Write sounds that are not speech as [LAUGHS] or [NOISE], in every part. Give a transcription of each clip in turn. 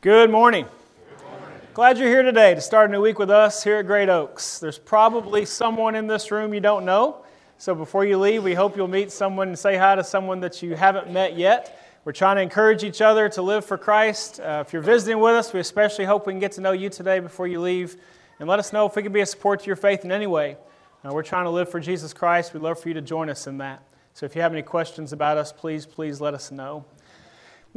Good morning. Glad you're here today to start a new week with us here at Great Oaks. There's probably someone in this room you don't know. So before you leave, we hope you'll meet someone and say hi to someone that you haven't met yet. We're trying to encourage each other to live for Christ. Uh, if you're visiting with us, we especially hope we can get to know you today before you leave. And let us know if we can be a support to your faith in any way. Uh, we're trying to live for Jesus Christ. We'd love for you to join us in that. So if you have any questions about us, please, please let us know.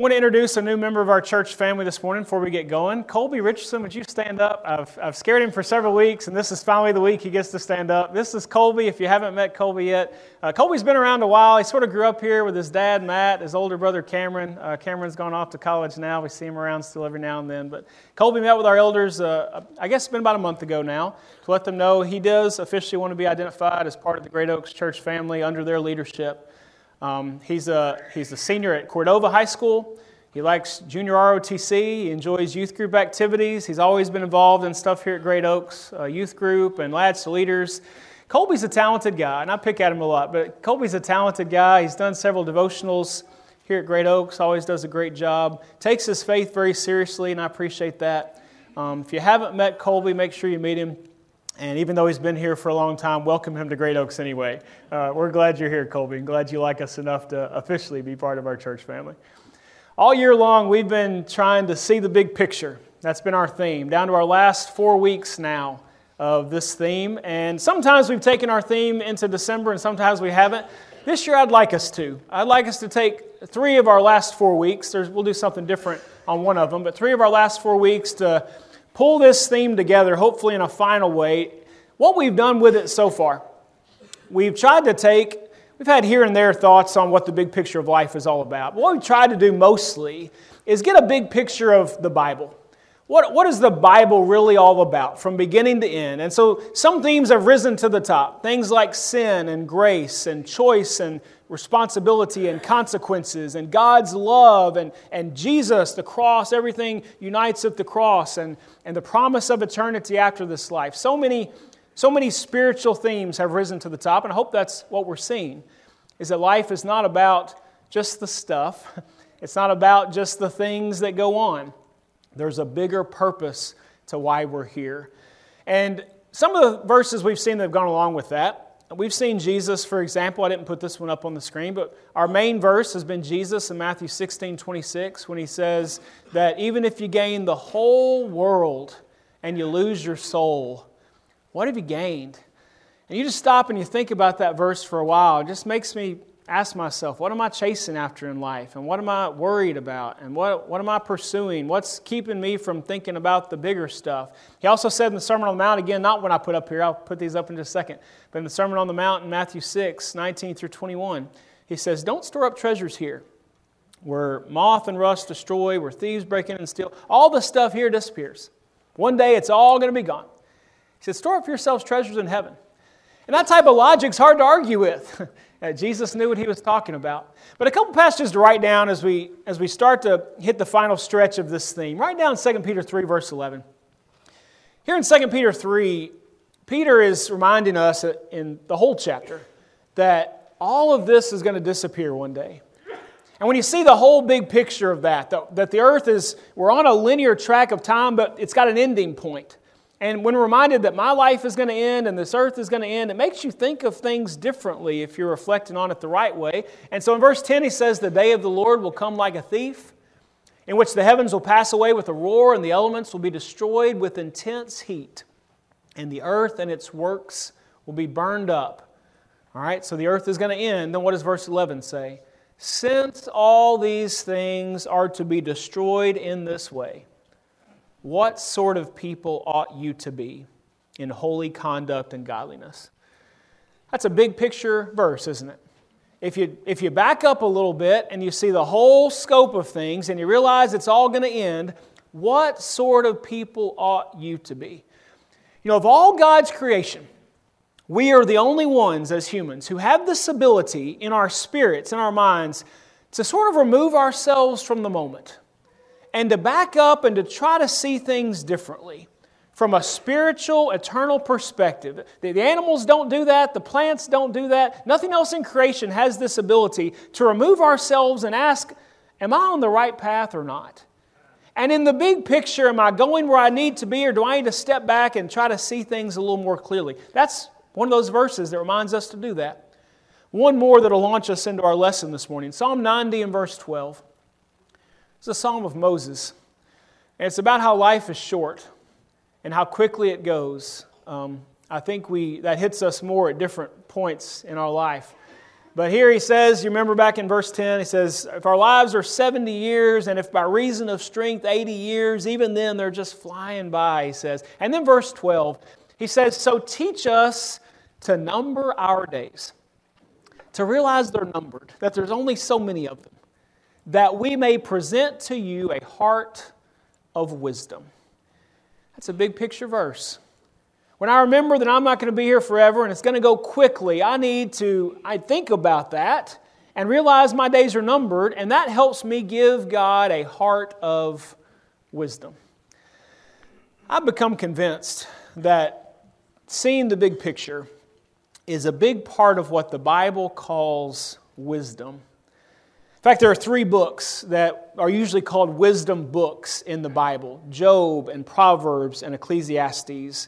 Want to introduce a new member of our church family this morning before we get going. Colby Richardson, would you stand up? I've, I've scared him for several weeks, and this is finally the week he gets to stand up. This is Colby. If you haven't met Colby yet, uh, Colby's been around a while. He sort of grew up here with his dad, Matt, his older brother, Cameron. Uh, Cameron's gone off to college now. We see him around still every now and then. But Colby met with our elders, uh, I guess it's been about a month ago now, to let them know he does officially want to be identified as part of the Great Oaks Church family under their leadership. Um, he's, a, he's a senior at Cordova High School. He likes junior ROTC. He enjoys youth group activities. He's always been involved in stuff here at Great Oaks, uh, youth group and Lads to Leaders. Colby's a talented guy, and I pick at him a lot, but Colby's a talented guy. He's done several devotionals here at Great Oaks, always does a great job, takes his faith very seriously, and I appreciate that. Um, if you haven't met Colby, make sure you meet him. And even though he's been here for a long time, welcome him to Great Oaks anyway. Uh, we're glad you're here, Colby, and glad you like us enough to officially be part of our church family. All year long, we've been trying to see the big picture. That's been our theme, down to our last four weeks now of this theme. And sometimes we've taken our theme into December, and sometimes we haven't. This year, I'd like us to. I'd like us to take three of our last four weeks. There's, we'll do something different on one of them, but three of our last four weeks to pull this theme together, hopefully in a final way. What we've done with it so far, we've tried to take We've had here and there thoughts on what the big picture of life is all about. What we've tried to do mostly is get a big picture of the Bible. What, what is the Bible really all about from beginning to end? And so some themes have risen to the top. Things like sin and grace and choice and responsibility and consequences and God's love and, and Jesus, the cross, everything unites at the cross and, and the promise of eternity after this life. So many so many spiritual themes have risen to the top, and I hope that's what we're seeing is that life is not about just the stuff, [LAUGHS] it's not about just the things that go on. There's a bigger purpose to why we're here. And some of the verses we've seen that have gone along with that, we've seen Jesus, for example. I didn't put this one up on the screen, but our main verse has been Jesus in Matthew 16 26, when he says that even if you gain the whole world and you lose your soul, what have you gained? And you just stop and you think about that verse for a while. It just makes me ask myself, what am I chasing after in life? And what am I worried about? And what, what am I pursuing? What's keeping me from thinking about the bigger stuff? He also said in the Sermon on the Mount, again, not when I put up here, I'll put these up in just a second, but in the Sermon on the Mount in Matthew 6, 19 through 21, he says, Don't store up treasures here where moth and rust destroy, where thieves break in and steal. All the stuff here disappears. One day it's all going to be gone. He said, Store up for yourselves treasures in heaven. And that type of logic's hard to argue with. [LAUGHS] Jesus knew what he was talking about. But a couple passages to write down as we, as we start to hit the final stretch of this theme. Write down 2 Peter 3, verse 11. Here in 2 Peter 3, Peter is reminding us in the whole chapter that all of this is going to disappear one day. And when you see the whole big picture of that, that the earth is, we're on a linear track of time, but it's got an ending point. And when reminded that my life is going to end and this earth is going to end, it makes you think of things differently if you're reflecting on it the right way. And so in verse 10, he says, The day of the Lord will come like a thief, in which the heavens will pass away with a roar, and the elements will be destroyed with intense heat, and the earth and its works will be burned up. All right, so the earth is going to end. Then what does verse 11 say? Since all these things are to be destroyed in this way, what sort of people ought you to be in holy conduct and godliness? That's a big picture verse, isn't it? If you, if you back up a little bit and you see the whole scope of things and you realize it's all going to end, what sort of people ought you to be? You know, of all God's creation, we are the only ones as humans who have this ability in our spirits, in our minds, to sort of remove ourselves from the moment and to back up and to try to see things differently from a spiritual, eternal perspective. The, animals don't do that, the plants don't do that. Nothing else in creation has this ability to remove ourselves and ask, Am I on the right path or not? And in the big picture, am I going where I need to be, or do I need to step back and try to see things a little more clearly? That's one of those verses that reminds us to do that. One more that'll launch us into our lesson this morning Psalm 90 and verse 12. It's a psalm of Moses. And it's about how life is short and how quickly it goes. Um, I think we, that hits us more at different points in our life. But here he says, you remember back in verse 10, he says, If our lives are 70 years, and if by reason of strength 80 years, even then they're just flying by, he says. And then verse 12, he says, So teach us to number our days to realize they're numbered, that there's only so many of them, that we may present to you a heart of wisdom. That's a big picture verse. When I remember that I'm not going to be here forever and it's going to go quickly, I need to I think about that and realize my days are numbered, and that helps me give God a heart of wisdom. I've become convinced that seeing the big picture is a big part of what the Bible calls wisdom. In fact, there are three books that are usually called wisdom books in the Bible Job and Proverbs and Ecclesiastes.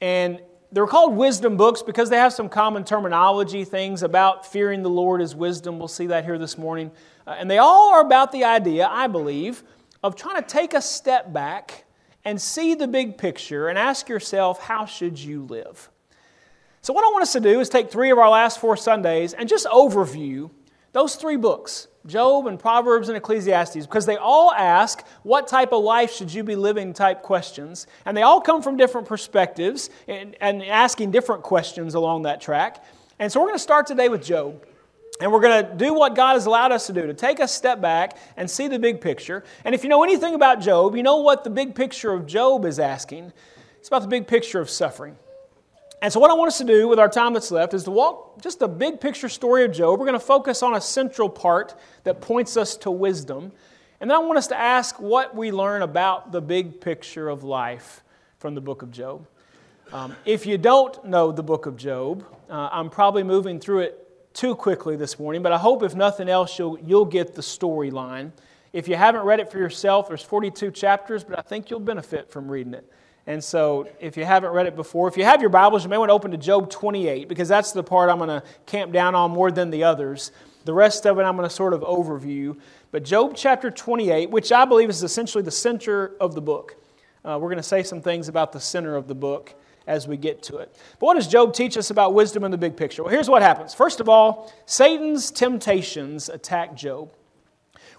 And they're called wisdom books because they have some common terminology, things about fearing the Lord as wisdom. We'll see that here this morning. Uh, and they all are about the idea, I believe, of trying to take a step back and see the big picture and ask yourself, how should you live? So, what I want us to do is take three of our last four Sundays and just overview those three books Job and Proverbs and Ecclesiastes, because they all ask what type of life should you be living type questions. And they all come from different perspectives and, and asking different questions along that track. And so, we're going to start today with Job. And we're going to do what God has allowed us to do to take a step back and see the big picture. And if you know anything about Job, you know what the big picture of Job is asking. It's about the big picture of suffering. And so, what I want us to do with our time that's left is to walk just a big picture story of Job. We're going to focus on a central part that points us to wisdom. And then I want us to ask what we learn about the big picture of life from the book of Job. Um, if you don't know the book of Job, uh, I'm probably moving through it too quickly this morning, but I hope if nothing else, you'll, you'll get the storyline. If you haven't read it for yourself, there's 42 chapters, but I think you'll benefit from reading it. And so, if you haven't read it before, if you have your Bibles, you may want to open to Job 28 because that's the part I'm going to camp down on more than the others. The rest of it I'm going to sort of overview. But Job chapter 28, which I believe is essentially the center of the book, uh, we're going to say some things about the center of the book as we get to it. But what does Job teach us about wisdom in the big picture? Well, here's what happens. First of all, Satan's temptations attack Job.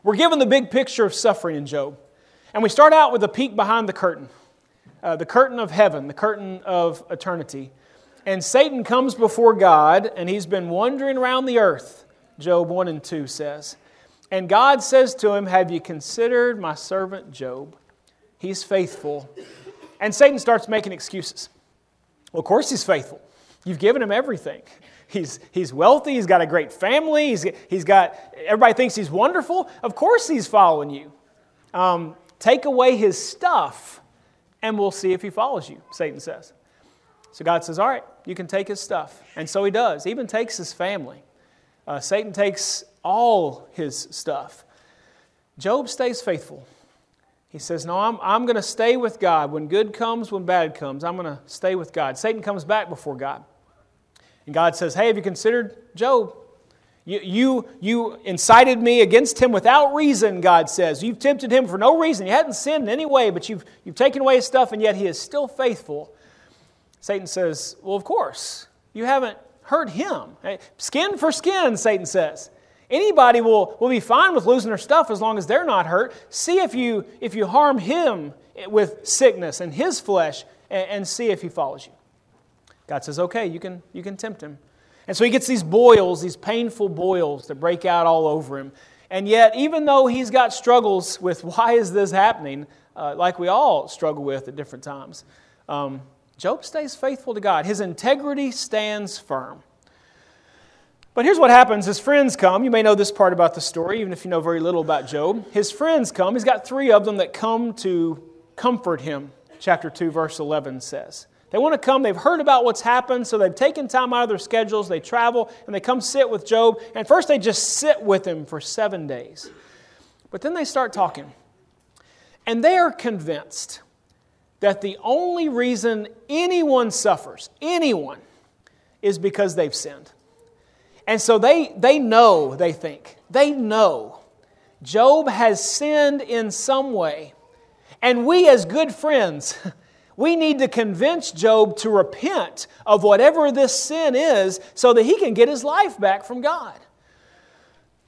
We're given the big picture of suffering in Job. And we start out with a peek behind the curtain uh, the curtain of heaven, the curtain of eternity. And Satan comes before God, and he's been wandering around the earth, Job 1 and 2 says. And God says to him, Have you considered my servant Job? He's faithful. And Satan starts making excuses. Well, of course, he's faithful. You've given him everything. He's, he's wealthy, he's got a great family, he's, he's got, everybody thinks he's wonderful. Of course, he's following you. Um, take away his stuff, and we'll see if he follows you, Satan says. So God says, All right, you can take his stuff. And so he does, even takes his family. Uh, Satan takes all his stuff. Job stays faithful. He says, No, I'm, I'm going to stay with God. When good comes, when bad comes, I'm going to stay with God. Satan comes back before God. And God says, Hey, have you considered Job? You, you, you incited me against him without reason, God says. You've tempted him for no reason. He hadn't sinned in any way, but you've, you've taken away his stuff, and yet he is still faithful. Satan says, Well, of course. You haven't hurt him. Skin for skin, Satan says. Anybody will, will be fine with losing their stuff as long as they're not hurt. See if you, if you harm him with sickness and his flesh, and, and see if he follows you. God says, Okay, you can, you can tempt him. And so he gets these boils, these painful boils that break out all over him. And yet, even though he's got struggles with [LAUGHS] why is this happening, uh, like we all struggle with at different times, um, Job stays faithful to God. His integrity stands firm. But here's what happens his friends come. You may know this part about the story, even if you know very little about Job. His friends come. He's got three of them that come to comfort him, chapter 2, verse 11 says. They want to come. They've heard about what's happened, so they've taken time out of their schedules. They travel and they come sit with Job. And first, they just sit with him for seven days. But then they start talking. And they are convinced that the only reason anyone suffers, anyone, is because they've sinned. And so they, they know, they think, they know Job has sinned in some way. And we, as good friends, [LAUGHS] we need to convince Job to repent of whatever this sin is so that he can get his life back from God.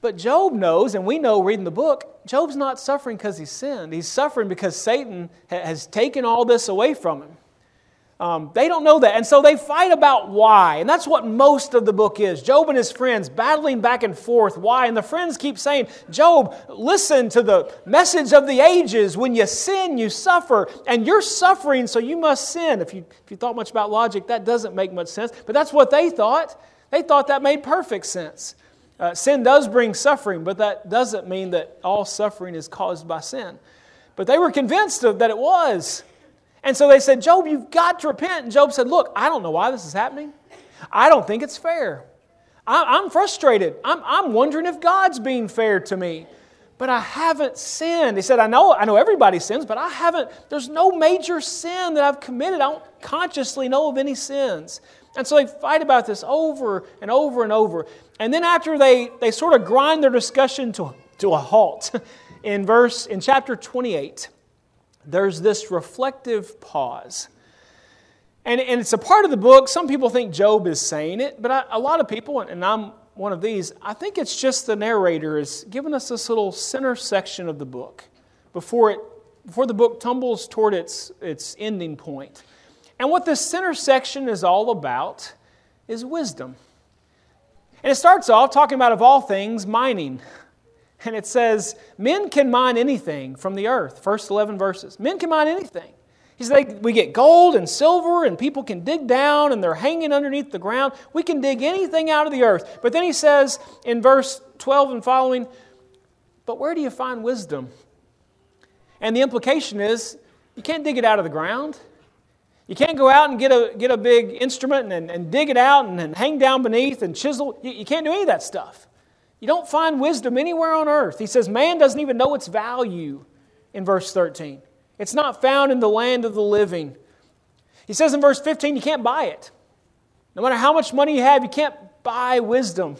But Job knows, and we know reading the book, Job's not suffering because he sinned. He's suffering because Satan has taken all this away from him. Um, they don't know that. And so they fight about why. And that's what most of the book is. Job and his friends battling back and forth. Why? And the friends keep saying, Job, listen to the message of the ages. When you sin, you suffer. And you're suffering, so you must sin. If you, if you thought much about logic, that doesn't make much sense. But that's what they thought. They thought that made perfect sense. Uh, sin does bring suffering, but that doesn't mean that all suffering is caused by sin. But they were convinced of, that it was. And so they said, Job, you've got to repent. And Job said, Look, I don't know why this is happening. I don't think it's fair. I, am frustrated. I'm, I'm wondering if God's being fair to me. But I haven't sinned. He said, I know, I know everybody sins, but I haven't, there's no major sin that I've committed. I don't consciously know of any sins. And so they fight about this over and over and over. And then after they, they sort of grind their discussion to, to a halt, [LAUGHS] in verse in chapter 28, there's this reflective pause. And, and it's a part of the book. Some people think Job is saying it, but I, a lot of people, and I'm one of these, I think it's just the narrator is giving us this little center section of the book before, it, before the book tumbles toward its, its ending point. And what this center section is all about is wisdom. And it starts off talking about, of all things, mining. And it says, Men can mine anything from the earth. First 11 verses. Men can mine anything. He said, We get gold and silver, and people can dig down, and they're hanging underneath the ground. We can dig anything out of the earth. But then he says in verse 12 and following, But where do you find wisdom? And the implication is, you can't dig it out of the ground. You can't go out and get a, get a big instrument and, and dig it out and, and hang down beneath and chisel. You, you can't do any of that stuff. You don't find wisdom anywhere on earth. He says man doesn't even know its value in verse 13. It's not found in the land of the living. He says in verse 15, you can't buy it. No matter how much money you have, you can't buy wisdom.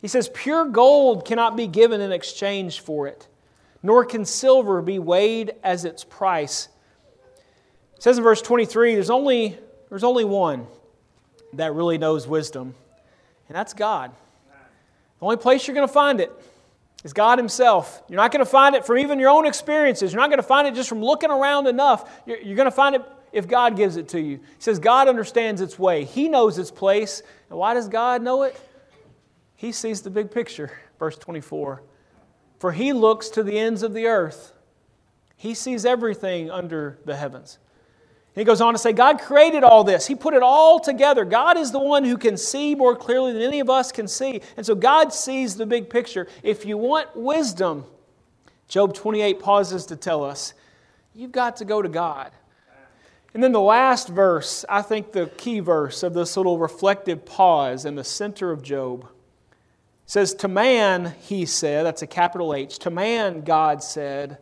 He says, pure gold cannot be given in exchange for it, nor can silver be weighed as its price. It says in verse 23 there's only, there's only one that really knows wisdom, and that's God. The only place you're going to find it is God Himself. You're not going to find it from even your own experiences. You're not going to find it just from looking around enough. You're, you're going to find it if God gives it to you. He says God understands its way, He knows its place. And why does God know it? He sees the big picture. Verse 24 For He looks to the ends of the earth, He sees everything under the heavens. He goes on to say, God created all this. He put it all together. God is the one who can see more clearly than any of us can see. And so God sees the big picture. If you want wisdom, Job 28 pauses to tell us, you've got to go to God. And then the last verse, I think the key verse of this little reflective pause in the center of Job says, To man, he said, that's a capital H, to man, God said,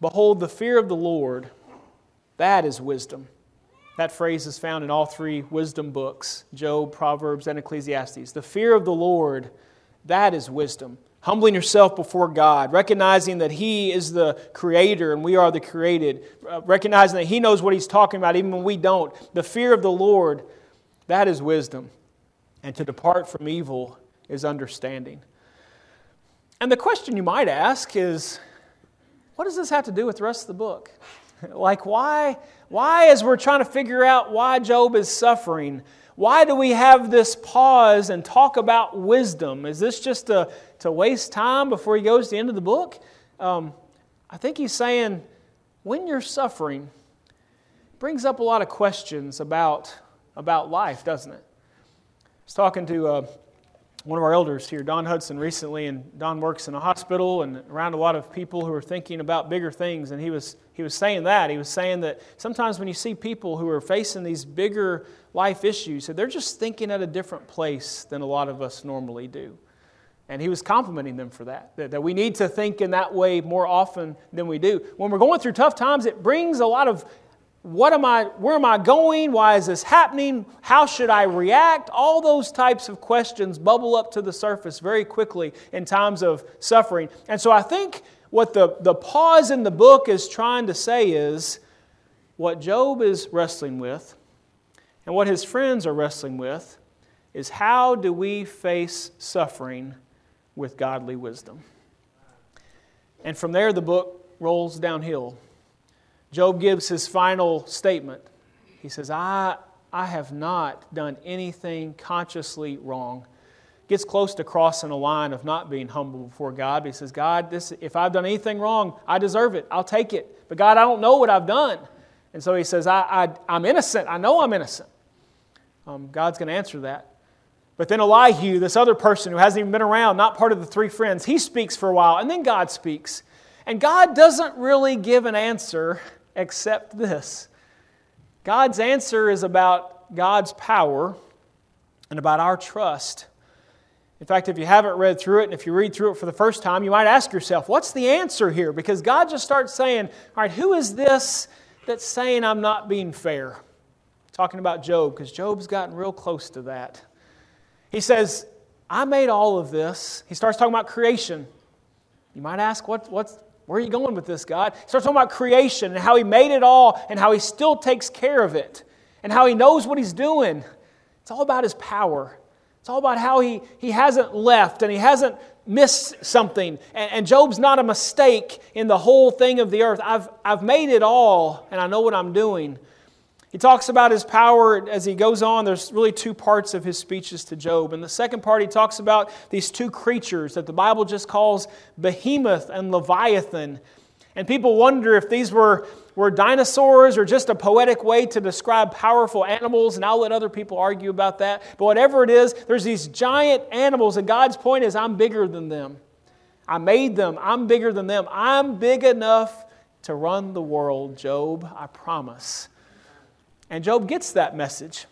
Behold, the fear of the Lord that is wisdom. That phrase is found in all three wisdom books Job, Proverbs, and Ecclesiastes. The fear of the Lord, that is wisdom. Humbling yourself before God, recognizing that He is the creator and we are the created, uh, recognizing that He knows what He's talking about even when we don't. The fear of the Lord, that is wisdom. And to depart from evil is understanding. And the question you might ask is what does this have to do with the rest of the book? [LAUGHS] like, why, why, as we're trying to figure out why Job is suffering, why do we have this pause and talk about wisdom? Is this just to, to waste time before he goes to the end of the book? Um, I think he's saying when you're suffering, brings up a lot of questions about, about life, doesn't it? I was talking to uh, one of our elders here, Don Hudson, recently, and Don works in a hospital and around a lot of people who are thinking about bigger things. And he was, he was saying that. He was saying that sometimes when you see people who are facing these bigger life issues, they're just thinking at a different place than a lot of us normally do. And he was complimenting them for that, that, that we need to think in that way more often than we do. When we're going through tough times, it brings a lot of what am I, where am I going? Why is this happening? How should I react? All those types of questions bubble up to the surface very quickly in times of suffering. And so I think what the, the pause in the book is trying to say is what Job is wrestling with and what his friends are wrestling with is how do we face suffering with godly wisdom? And from there, the book rolls downhill Job gives his final statement. He says, I, I have not done anything consciously wrong. Gets close to crossing a line of not being humble before God. But he says, God, this, if I've done anything wrong, I deserve it. I'll take it. But God, I don't know what I've done. And so he says, I, I, am innocent. I know I'm innocent. Um, God's going to answer that. But then Elihu, this other person who hasn't even been around, not part of the three friends, he speaks for a while, and then God speaks. And God doesn't really give an answer except this God's answer is about God's power and about our trust. In fact, if you haven't read through it, and if you read through it for the first time, you might ask yourself, what's the answer here? Because God just starts saying, all right, who is this that's saying I'm not being fair? Talking about Job, because Job's gotten real close to that. He says, I made all of this. He starts talking about creation. You might ask, what, what's, where are you going with this, God? He starts talking about creation and how He made it all and how He still takes care of it and how He knows what He's doing. It's all about His power. It's all about how He, he hasn't left and He hasn't missed something. And, and Job's not a mistake in the whole thing of the earth. I've, I've made it all and I know what I'm doing. He talks about his power as he goes on. There's really two parts of his speeches to Job. In the second part, he talks about these two creatures that the Bible just calls Behemoth and Leviathan. And people wonder if these were, were dinosaurs or just a poetic way to describe powerful animals, and I'll let other people argue about that. But whatever it is, there's these giant animals, and God's point is, I'm bigger than them. I made them, I'm bigger than them. I'm big enough to run the world, Job, I promise. And Job gets that message.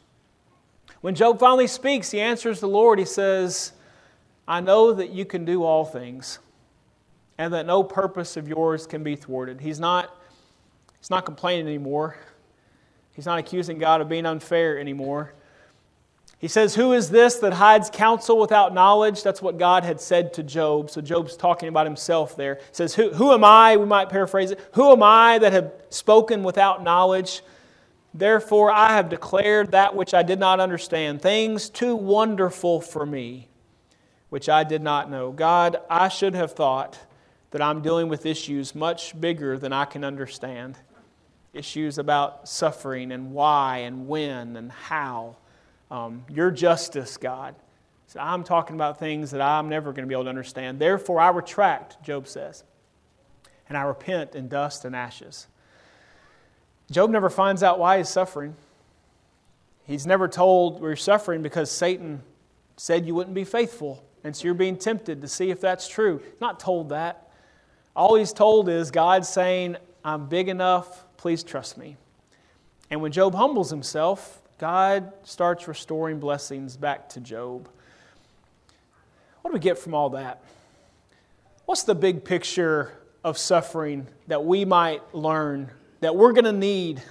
When Job finally speaks, he answers the Lord. He says, I know that you can do all things and that no purpose of yours can be thwarted. He's not, he's not complaining anymore. He's not accusing God of being unfair anymore. He says, Who is this that hides counsel without knowledge? That's what God had said to Job. So Job's talking about himself there. He says, Who, who am I? We might paraphrase it. Who am I that have spoken without knowledge? Therefore, I have declared that which I did not understand, things too wonderful for me, which I did not know. God, I should have thought that I'm dealing with issues much bigger than I can understand. Issues about suffering and why and when and how. Um, your justice, God. So I'm talking about things that I'm never going to be able to understand. Therefore, I retract, Job says, and I repent in dust and ashes. Job never finds out why he's suffering. He's never told we're suffering because Satan said you wouldn't be faithful. And so you're being tempted to see if that's true. Not told that. All he's told is God's saying, I'm big enough, please trust me. And when Job humbles himself, God starts restoring blessings back to Job. What do we get from all that? What's the big picture of suffering that we might learn that we're going to need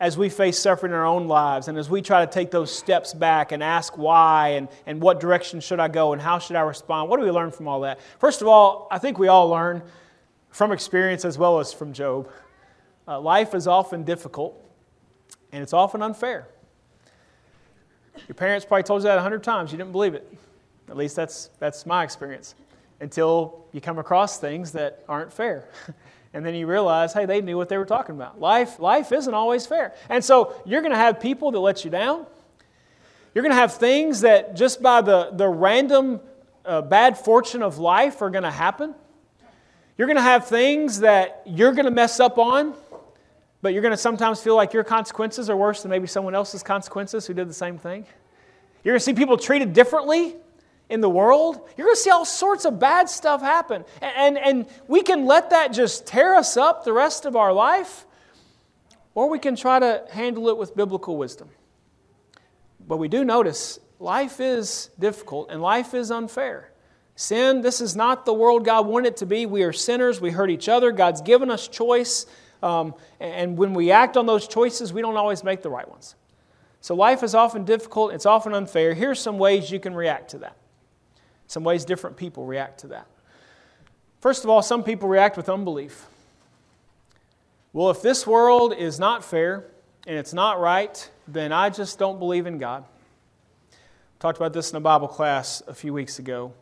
as we face suffering in our own lives and as we try to take those steps back and ask why and, and what direction should I go and how should I respond? What do we learn from all that? First of all, I think we all learn from experience as well as from Job. Uh, life is often difficult and it's often unfair. Your parents probably told you that a hundred times. You didn't believe it. At least that's, that's my experience. Until you come across things that aren't fair. [LAUGHS] and then you realize, hey, they knew what they were talking about. Life, life isn't always fair. And so you're going to have people that let you down. You're going to have things that just by the, the random uh, bad fortune of life are going to happen. You're going to have things that you're going to mess up on, but you're going to sometimes feel like your consequences are worse than maybe someone else's consequences who did the same thing. You're going to see people treated differently in the world, you're going to see all sorts of bad stuff happen. And, and, and we can let that just tear us up the rest of our life, or we can try to handle it with biblical wisdom. But we do notice life is difficult and life is unfair. Sin, this is not the world God wanted it to be. We are sinners. We hurt each other. God's given us choice. Um, and when we act on those choices, we don't always make the right ones. So life is often difficult. It's often unfair. Here's some ways you can react to that. Some ways different people react to that. First of all, some people react with unbelief. Well, if this world is not fair and it's not right, then I just don't believe in God. Talked about this in a Bible class a few weeks ago.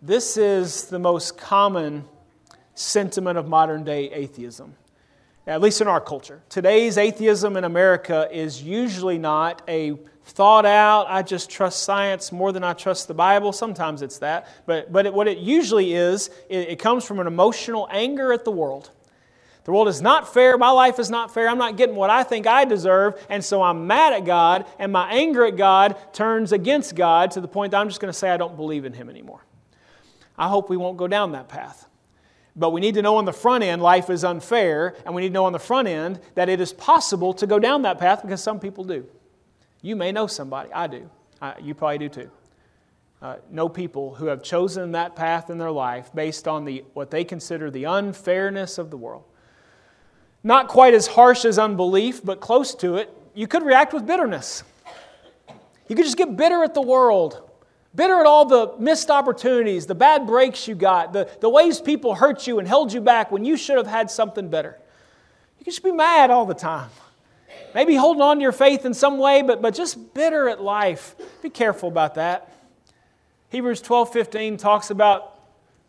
This is the most common sentiment of modern day atheism, at least in our culture. Today's atheism in America is usually not a thought out, I just trust science more than I trust the Bible. Sometimes it's that. But, but it, what it usually is, it, it comes from an emotional anger at the world. The world is not fair. My life is not fair. I'm not getting what I think I deserve. And so I'm mad at God, and my anger at God turns against God to the point that I'm just going to say I don't believe in Him anymore. I hope we won't go down that path. But we need to know on the front end life is unfair, and we need to know on the front end that it is possible to go down that path because some people do. You may know somebody. I do. I, you probably do too. Uh, know people who have chosen that path in their life based on the, what they consider the unfairness of the world. Not quite as harsh as unbelief, but close to it. You could react with bitterness. You could just get bitter at the world Bitter at all the missed opportunities, the bad breaks you got, the, the ways people hurt you and held you back when you should have had something better. You can just be mad all the time. Maybe holding on to your faith in some way, but, but just bitter at life. Be careful about that. Hebrews 12 15 talks about,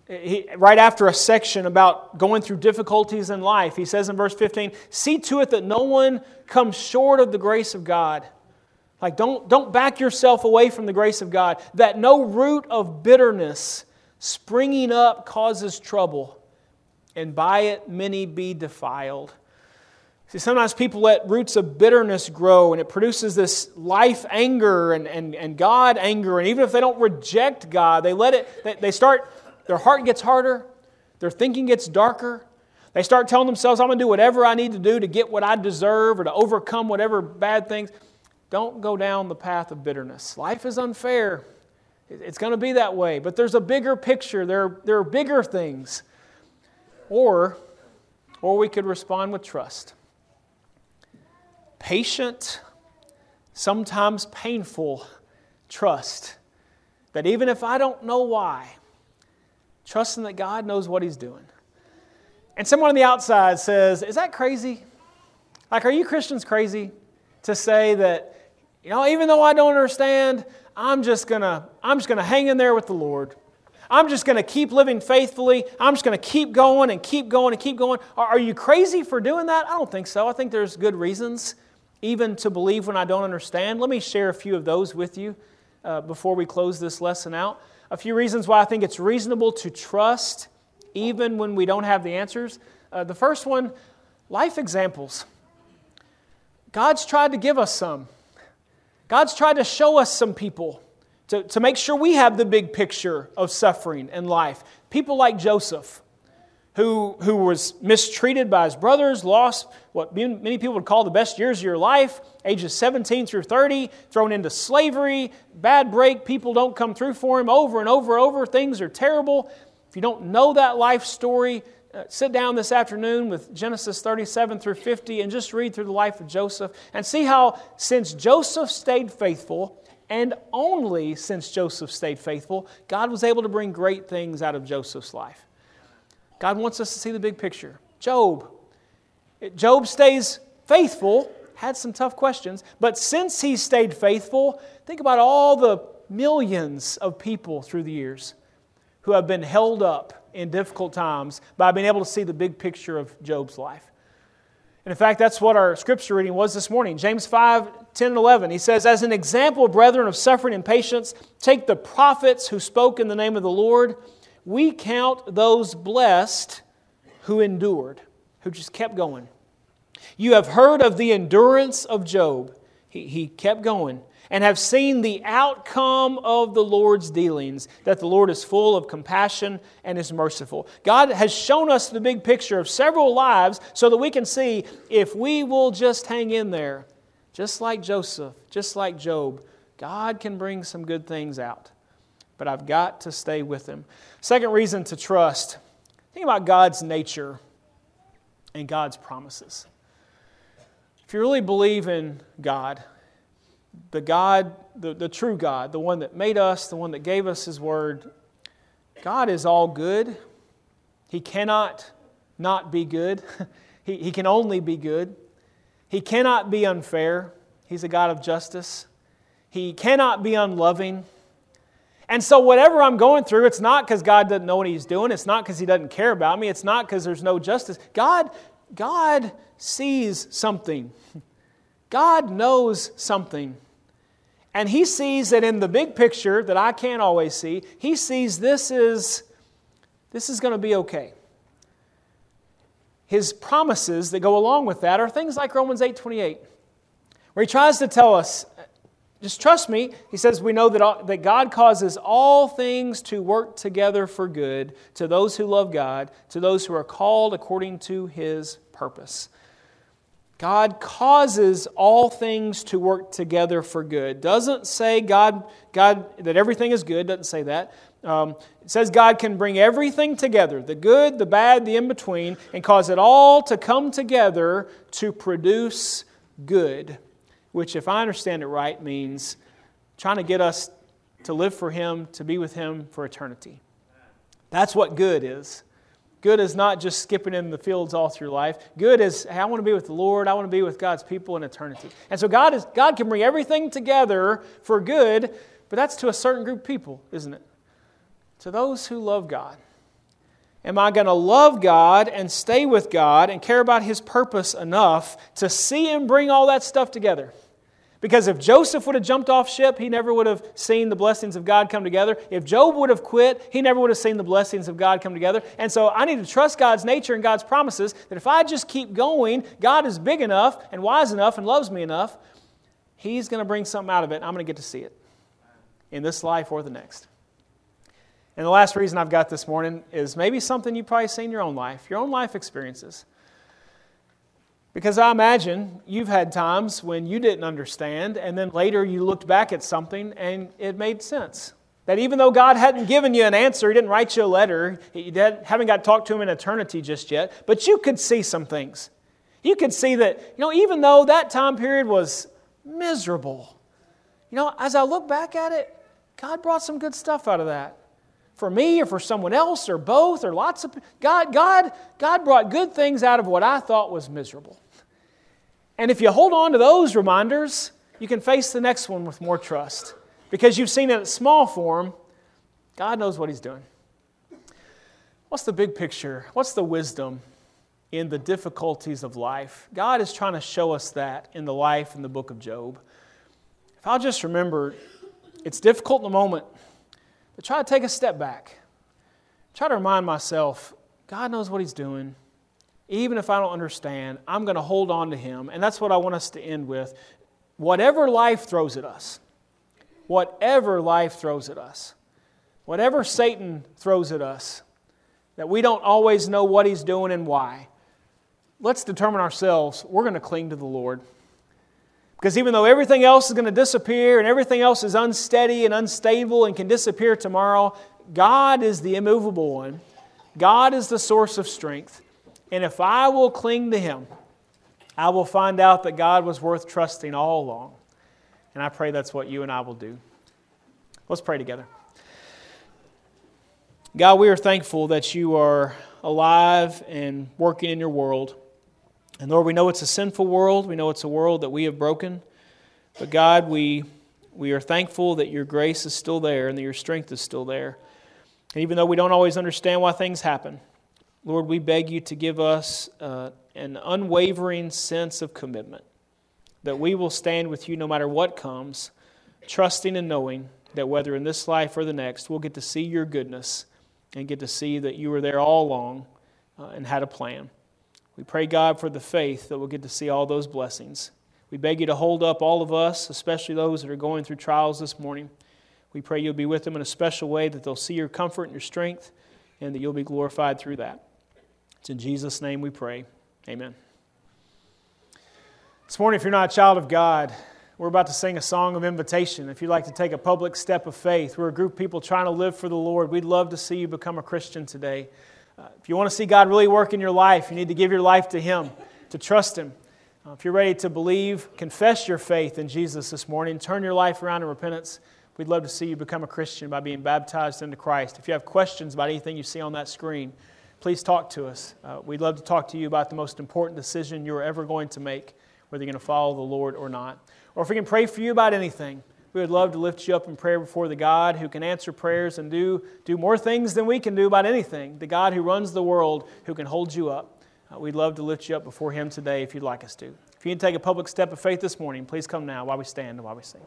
he, right after a section about going through difficulties in life, he says in verse 15, See to it that no one comes short of the grace of God like, don't, don't back yourself away from the grace of God. That no root of bitterness springing up causes trouble, and by it many be defiled. See, sometimes people let roots of bitterness grow, and it produces this life anger and, and, and God anger. And even if they don't reject God, they let it, they, they start, their heart gets harder, their thinking gets darker. They start telling themselves, I'm going to do whatever I need to do to get what I deserve or to overcome whatever bad things. Don't go down the path of bitterness. Life is unfair. It's going to be that way. But there's a bigger picture, there, there are bigger things. Or, or we could respond with trust. Patient, sometimes painful trust. That even if I don't know why, trusting that God knows what He's doing. And someone on the outside says, Is that crazy? Like, are you Christians crazy to say that you know, even though I don't understand, I'm just gonna, I'm just gonna hang in there with the Lord. I'm just going to keep living faithfully. I'm just going to keep going and keep going and keep going. Are, you crazy for doing that? I don't think so. I think there's good reasons even to believe when I don't understand. Let me share a few of those with you uh, before we close this lesson out. A few reasons why I think it's reasonable to trust even when we don't have the answers. Uh, the first one life examples. God's tried to give us some. God's tried to show us some people to, to make sure we have the big picture of suffering and life. People like Joseph, who, who was mistreated by his brothers, lost what many people would call the best years of your life, ages 17 through 30, thrown into slavery, bad break, people don't come through for him over and over and over, things are terrible. If you don't know that life story, uh, sit down this afternoon with Genesis 37 through 50 and just read through the life of Joseph and see how, since Joseph stayed faithful, and only since Joseph stayed faithful, God was able to bring great things out of Joseph's life. God wants us to see the big picture. Job. Job stays faithful, had some tough questions, but since he stayed faithful, think about all the millions of people through the years who have been held up in difficult times by being able to see the big picture of Job's life. And in fact, that's what our scripture reading was this morning. James 5 10 and 11. He says, As an example, brethren, of suffering and patience, take the prophets who spoke in the name of the Lord. We count those blessed who endured, who just kept going. You have heard of the endurance of Job. He, he kept going and have seen the outcome of the Lord's dealings, that the Lord is full of compassion and is merciful. God has shown us the big picture of several lives so that we can see if we will just hang in there, just like Joseph, just like Job, God can bring some good things out. but I've got to stay with Him. Second reason to trust think about God's nature and God's promises. If you really believe in God, the God, the, the true God, the one that made us, the one that gave us His Word, God is all good. He cannot not be good. [LAUGHS] he, he can only be good. He cannot be unfair. He's a God of justice. He cannot be unloving. And so, whatever I'm going through, it's not because God doesn't know what He's doing. It's not because He doesn't care about me. It's not because there's no justice. God, God sees something. [LAUGHS] God knows something. And He sees that in the big picture that I can't always see, He sees this is, this is going to be okay. His promises that go along with that are things like Romans 8 28, where He tries to tell us just trust me. He says, We know that, all, that God causes all things to work together for good to those who love God, to those who are called according to his purpose. God causes all things to work together for good. Doesn't say God, God that everything is good, doesn't say that. Um, it says God can bring everything together the good, the bad, the in between and cause it all to come together to produce good which, if I understand it right, means trying to get us to live for Him, to be with Him for eternity. That's what good is. Good is not just skipping in the fields all through life. Good is, hey, I want to be with the Lord. I want to be with God's people in eternity. And so God, is, God can bring everything together for good, but that's to a certain group of people, isn't it? To those who love God. Am I going to love God and stay with God and care about His purpose enough to see Him bring all that stuff together? Because if Joseph would have jumped off ship, he never would have seen the blessings of God come together. If Job would have quit, he never would have seen the blessings of God come together. And so I need to trust God's nature and God's promises that if I just keep going, God is big enough and wise enough and loves me enough, He's going to bring something out of it. I'm going to get to see it in this life or the next. And the last reason I've got this morning is maybe something you've probably seen in your own life, your own life experiences. Because I imagine you've had times when you didn't understand, and then later you looked back at something and it made sense. That even though God hadn't given you an answer, He didn't write you a letter, you haven't got to talk to Him in eternity just yet, but you could see some things. You could see that, you know, even though that time period was miserable, you know, as I look back at it, God brought some good stuff out of that for me or for someone else or both or lots of God God God brought good things out of what I thought was miserable. And if you hold on to those reminders, you can face the next one with more trust because you've seen it in small form. God knows what he's doing. What's the big picture? What's the wisdom in the difficulties of life? God is trying to show us that in the life in the book of Job. If I'll just remember, it's difficult in the moment. But try to take a step back. Try to remind myself God knows what He's doing. Even if I don't understand, I'm going to hold on to Him. And that's what I want us to end with. Whatever life throws at us, whatever life throws at us, whatever Satan throws at us, that we don't always know what he's doing and why, let's determine ourselves we're going to cling to the Lord. Because even though everything else is going to disappear and everything else is unsteady and unstable and can disappear tomorrow, God is the immovable one. God is the source of strength. And if I will cling to Him, I will find out that God was worth trusting all along. And I pray that's what you and I will do. Let's pray together. God, we are thankful that you are alive and working in your world. And Lord, we know it's a sinful world. We know it's a world that we have broken. But God, we, we are thankful that your grace is still there and that your strength is still there. And even though we don't always understand why things happen, Lord, we beg you to give us uh, an unwavering sense of commitment that we will stand with you no matter what comes, trusting and knowing that whether in this life or the next, we'll get to see your goodness and get to see that you were there all along uh, and had a plan. We pray, God, for the faith that we'll get to see all those blessings. We beg you to hold up all of us, especially those that are going through trials this morning. We pray you'll be with them in a special way, that they'll see your comfort and your strength, and that you'll be glorified through that. It's in Jesus' name we pray. Amen. This morning, if you're not a child of God, we're about to sing a song of invitation. If you'd like to take a public step of faith, we're a group of people trying to live for the Lord. We'd love to see you become a Christian today. Uh, if you want to see God really work in your life, you need to give your life to Him, to trust Him. Uh, if you're ready to believe, confess your faith in Jesus this morning, turn your life around in repentance. We'd love to see you become a Christian by being baptized into Christ. If you have questions about anything you see on that screen, please talk to us. Uh, we'd love to talk to you about the most important decision you're ever going to make, whether you're going to follow the Lord or not. Or if we can pray for you about anything, we would love to lift you up in prayer before the God who can answer prayers and do, do more things than we can do about anything. The God who runs the world, who can hold you up. Uh, we'd love to lift you up before Him today if you'd like us to. If you can take a public step of faith this morning, please come now while we stand and while we sing.